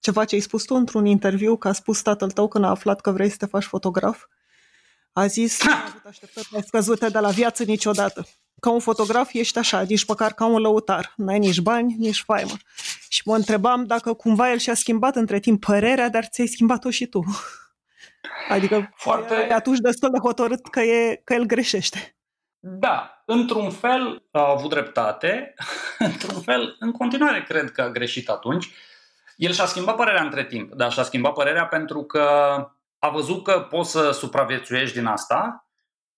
Speaker 3: ceva ce ai spus tu într-un interviu, că a spus tatăl tău când a aflat că vrei să te faci fotograf. A zis, nu am avut așteptări mai scăzute de la viață niciodată. Ca un fotograf ești așa, nici măcar ca un lăutar. N-ai nici bani, nici faimă. Și mă întrebam dacă cumva el și-a schimbat între timp părerea, dar ți-ai schimbat-o și tu. Adică Foarte... e atunci destul de hotărât că, e, că el greșește.
Speaker 2: Da, într-un fel a avut dreptate, într-un fel, în continuare cred că a greșit atunci. El și-a schimbat părerea între timp, dar și-a schimbat părerea pentru că a văzut că poți să supraviețuiești din asta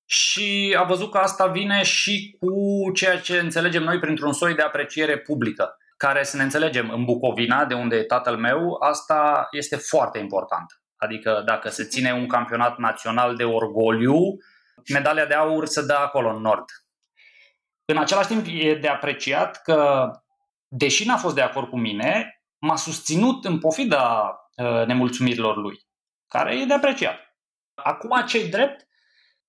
Speaker 2: și a văzut că asta vine și cu ceea ce înțelegem noi printr-un soi de apreciere publică. care, să ne înțelegem, în Bucovina, de unde e tatăl meu, asta este foarte important. Adică dacă se ține un campionat național de orgoliu, medalia de aur se dă acolo, în nord. În același timp, e de apreciat că, deși n-a fost de acord cu mine, m-a susținut în pofida uh, nemulțumirilor lui, care e de apreciat. Acum, ce drept,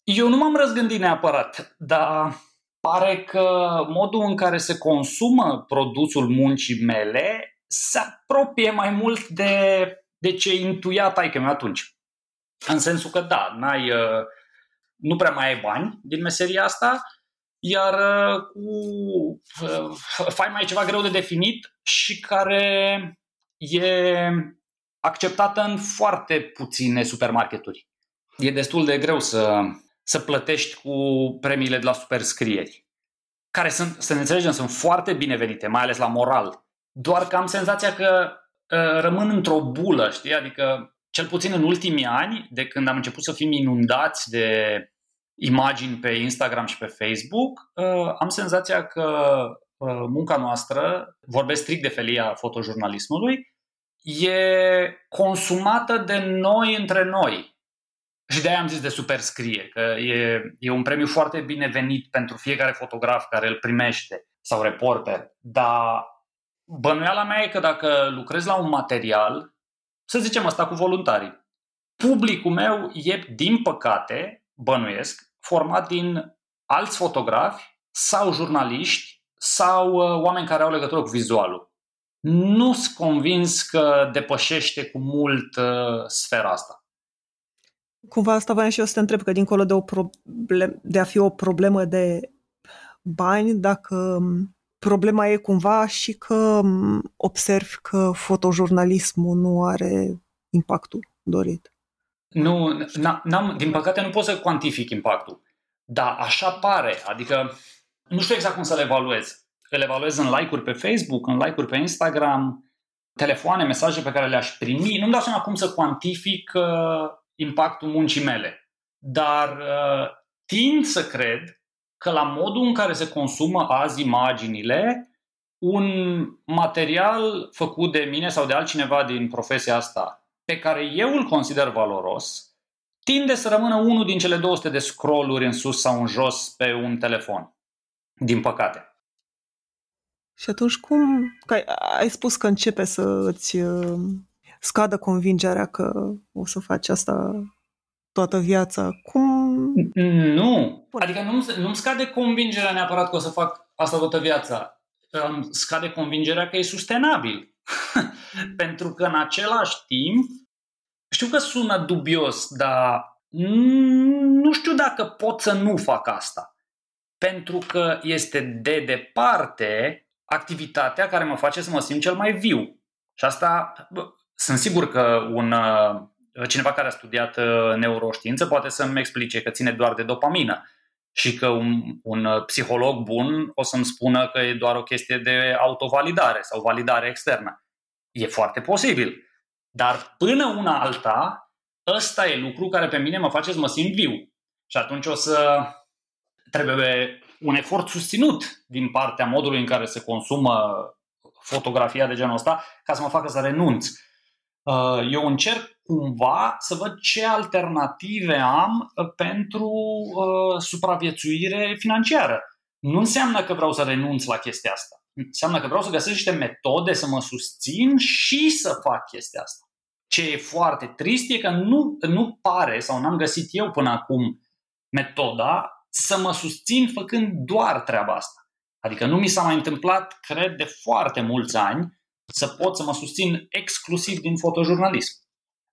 Speaker 2: eu nu m-am răzgândit neapărat, dar pare că modul în care se consumă produsul muncii mele se apropie mai mult de, de ce intuia taică meu atunci. În sensul că, da, n-ai, uh, nu prea mai ai bani din meseria asta, iar uh, cu uh, fai mai ceva greu de definit și care e acceptată în foarte puține supermarketuri. E destul de greu să, să plătești cu premiile de la superscrieri, care sunt, să ne înțelegem, sunt foarte binevenite, mai ales la moral. Doar că am senzația că uh, rămân într-o bulă, știi? Adică, cel puțin în ultimii ani, de când am început să fim inundați de imagini pe Instagram și pe Facebook, uh, am senzația că uh, munca noastră, vorbesc strict de felia fotojurnalismului, e consumată de noi între noi. Și de-aia am zis de superscrie, că e, e un premiu foarte binevenit pentru fiecare fotograf care îl primește sau reporter, dar bănuiala mea e că dacă lucrez la un material, să zicem asta cu voluntarii, publicul meu e, din păcate, bănuiesc, format din alți fotografi sau jurnaliști sau uh, oameni care au legătură cu vizualul. Nu sunt convins că depășește cu mult uh, sfera asta.
Speaker 1: Cumva asta voiam și eu să te întreb, că dincolo de, o problem, de a fi o problemă de bani, dacă problema e cumva și că observi că fotojurnalismul nu are impactul dorit.
Speaker 2: Nu, n-am, din păcate nu pot să cuantific impactul. Dar așa pare, adică nu știu exact cum să le evaluez. Îl evaluez în like-uri pe Facebook, în like-uri pe Instagram, telefoane, mesaje pe care le-aș primi. Nu-mi dau seama cum să cuantific uh, impactul muncii mele. Dar uh, tind să cred că la modul în care se consumă azi imaginile, un material făcut de mine sau de altcineva din profesia asta, pe care eu îl consider valoros, tinde să rămână unul din cele 200 de scrolluri în sus sau în jos pe un telefon. Din păcate.
Speaker 1: Și atunci cum... Că ai, ai spus că începe să îți uh, scadă convingerea că o să faci asta toată viața. Cum...
Speaker 2: Nu. Adică nu, nu-mi scade convingerea neapărat că o să fac asta toată viața. Îmi scade convingerea că e sustenabil. Pentru că în același timp, știu că sună dubios, dar nu știu dacă pot să nu fac asta. Pentru că este de departe activitatea care mă face să mă simt cel mai viu. Și asta sunt sigur că un, uh, cineva care a studiat uh, neuroștiință poate să-mi explice că ține doar de dopamină și că un, un uh, psiholog bun o să-mi spună că e doar o chestie de autovalidare sau validare externă. E foarte posibil. Dar până una alta, ăsta e lucru care pe mine mă face să mă simt viu. Și atunci o să trebuie un efort susținut din partea modului în care se consumă fotografia de genul ăsta ca să mă facă să renunț. Uh, eu încerc cumva să văd ce alternative am uh, pentru uh, supraviețuire financiară. Nu înseamnă că vreau să renunț la chestia asta. Înseamnă că vreau să găsesc niște metode să mă susțin și să fac chestia asta. Ce e foarte trist e că nu, nu pare, sau n-am găsit eu până acum metoda să mă susțin făcând doar treaba asta. Adică nu mi s-a mai întâmplat, cred, de foarte mulți ani să pot să mă susțin exclusiv din fotojurnalism.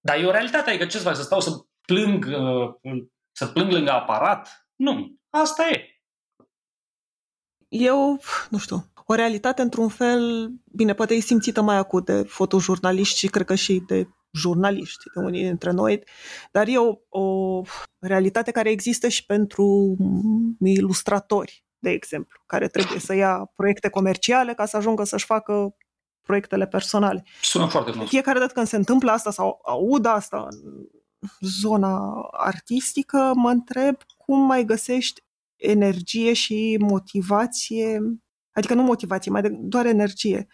Speaker 2: Dar e o realitate, adică ce să fac, să stau să plâng, uh, să plâng lângă aparat? Nu, asta e.
Speaker 1: Eu, nu știu, o realitate într-un fel, bine, poate e simțită mai acut de fotojurnaliști și cred că și de jurnaliști, de unii dintre noi, dar e o, o realitate care există și pentru ilustratori, de exemplu, care trebuie să ia proiecte comerciale ca să ajungă să-și facă proiectele personale.
Speaker 2: Sună foarte frumos.
Speaker 1: Fiecare dată când se întâmplă asta sau aud asta în zona artistică, mă întreb cum mai găsești energie și motivație Adică nu motivație, mai de, doar energie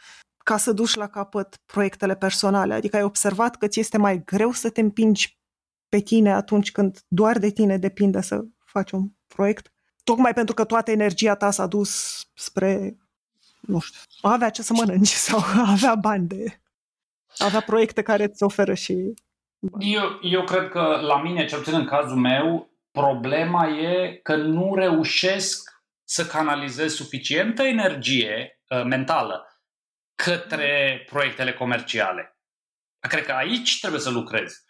Speaker 1: ca să duci la capăt proiectele personale. Adică ai observat că ți este mai greu să te împingi pe tine atunci când doar de tine depinde să faci un proiect, tocmai pentru că toată energia ta s-a dus spre, nu știu, a avea ce să mănânci sau a avea bani de... A avea proiecte care îți oferă și...
Speaker 2: Eu, eu cred că la mine, cel puțin în cazul meu, problema e că nu reușesc să canalizez suficientă energie uh, mentală către proiectele comerciale. Cred că aici trebuie să lucrez.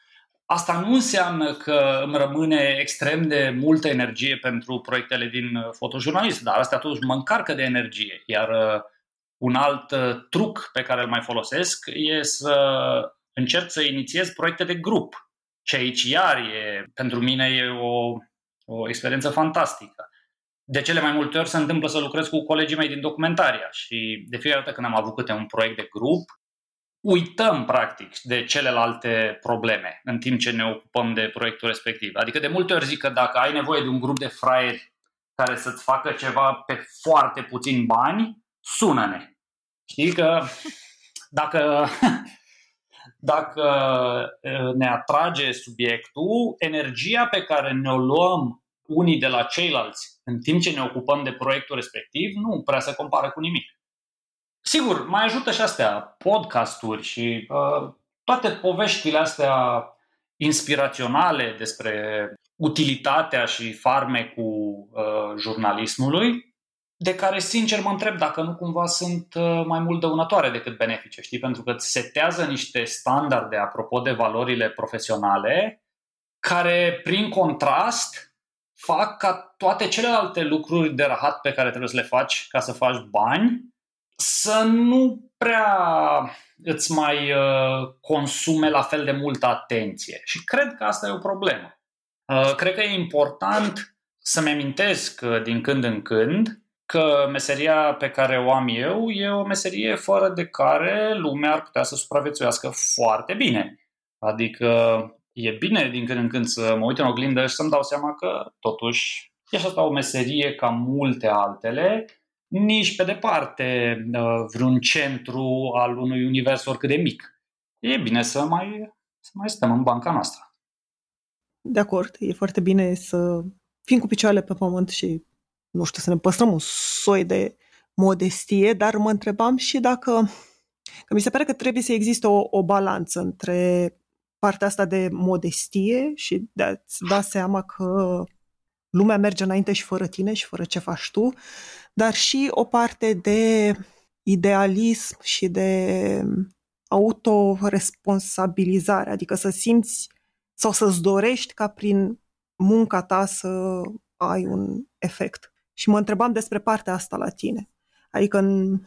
Speaker 2: Asta nu înseamnă că îmi rămâne extrem de multă energie pentru proiectele din uh, fotojurnalism, dar astea totuși mă încarcă de energie. Iar uh, un alt uh, truc pe care îl mai folosesc e să încerc să inițiez proiecte de grup. Și aici iar e, pentru mine e o, o experiență fantastică de cele mai multe ori se întâmplă să lucrez cu colegii mei din documentaria și de fiecare dată când am avut câte un proiect de grup, uităm practic de celelalte probleme în timp ce ne ocupăm de proiectul respectiv. Adică de multe ori zic că dacă ai nevoie de un grup de fraieri care să-ți facă ceva pe foarte puțin bani, sună-ne. Știi că dacă, dacă ne atrage subiectul, energia pe care ne-o luăm unii de la ceilalți în timp ce ne ocupăm de proiectul respectiv nu prea se compară cu nimic. Sigur, mai ajută și astea, podcasturi și uh, toate poveștile astea inspiraționale despre utilitatea și farmecul uh, jurnalismului, de care, sincer, mă întreb dacă nu cumva sunt uh, mai mult dăunătoare decât benefice, știi? Pentru că îți setează niște standarde apropo de valorile profesionale care, prin contrast, fac ca toate celelalte lucruri de rahat pe care trebuie să le faci ca să faci bani să nu prea îți mai uh, consume la fel de multă atenție. Și cred că asta e o problemă. Uh, cred că e important să-mi amintesc uh, din când în când că meseria pe care o am eu e o meserie fără de care lumea ar putea să supraviețuiască foarte bine. Adică e bine din când în când să mă uit în oglindă și să-mi dau seama că totuși e așa o meserie ca multe altele, nici pe departe uh, vreun centru al unui univers oricât de mic. E bine să mai, să mai stăm în banca noastră.
Speaker 1: De acord, e foarte bine să fim cu picioarele pe pământ și, nu știu, să ne păstrăm un soi de modestie, dar mă întrebam și dacă Că mi se pare că trebuie să existe o, o balanță între partea asta de modestie și de a-ți da seama că lumea merge înainte și fără tine și fără ce faci tu, dar și o parte de idealism și de autoresponsabilizare, adică să simți sau să-ți dorești ca prin munca ta să ai un efect. Și mă întrebam despre partea asta la tine. Adică în,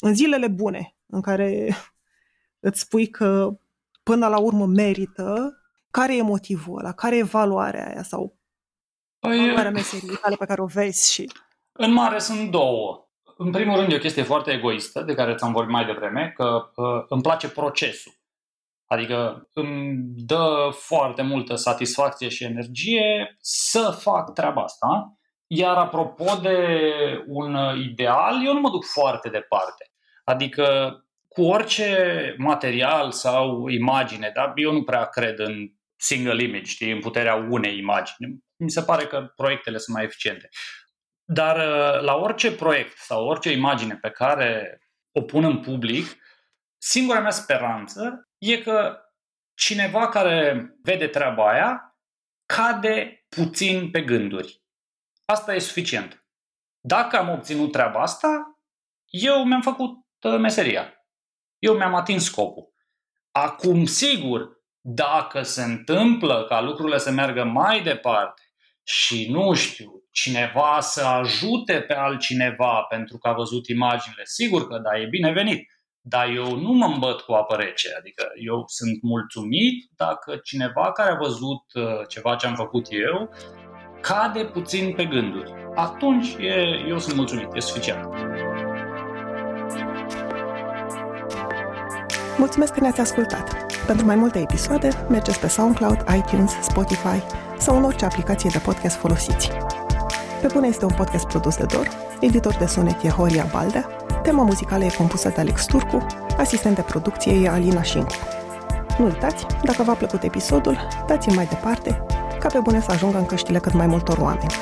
Speaker 1: în zilele bune, în care îți spui că până la urmă merită, care e motivul ăla? Care e valoarea aia? Sau păi, valoarea meseriei tale pe care o vezi și...
Speaker 2: În mare sunt două. În primul rând e o chestie foarte egoistă, de care ți-am vorbit mai devreme, că uh, îmi place procesul. Adică îmi dă foarte multă satisfacție și energie să fac treaba asta. Iar apropo de un ideal, eu nu mă duc foarte departe. Adică cu orice material sau imagine, dar eu nu prea cred în single image, știi, în puterea unei imagini. Mi se pare că proiectele sunt mai eficiente. Dar uh, la orice proiect sau orice imagine pe care o pun în public, singura mea speranță e că cineva care vede treaba aia cade puțin pe gânduri. Asta e suficient. Dacă am obținut treaba asta, eu mi-am făcut uh, meseria eu mi-am atins scopul. Acum, sigur, dacă se întâmplă ca lucrurile să meargă mai departe și, nu știu, cineva să ajute pe altcineva pentru că a văzut imaginile, sigur că da, e binevenit. Dar eu nu mă îmbăt cu apă rece, adică eu sunt mulțumit dacă cineva care a văzut uh, ceva ce am făcut eu cade puțin pe gânduri. Atunci e, eu sunt mulțumit, e suficient.
Speaker 4: Mulțumesc că ne-ați ascultat! Pentru mai multe episoade, mergeți pe SoundCloud, iTunes, Spotify sau în orice aplicație de podcast folosiți.
Speaker 1: Pe bune este un podcast produs de Dor, editor de sonet e Horia Baldea, tema muzicală e compusă de Alex Turcu, asistent de producție e Alina Șincu. Nu uitați, dacă v-a plăcut episodul, dați-l mai departe, ca pe bune să ajungă în căștile cât mai multor oameni.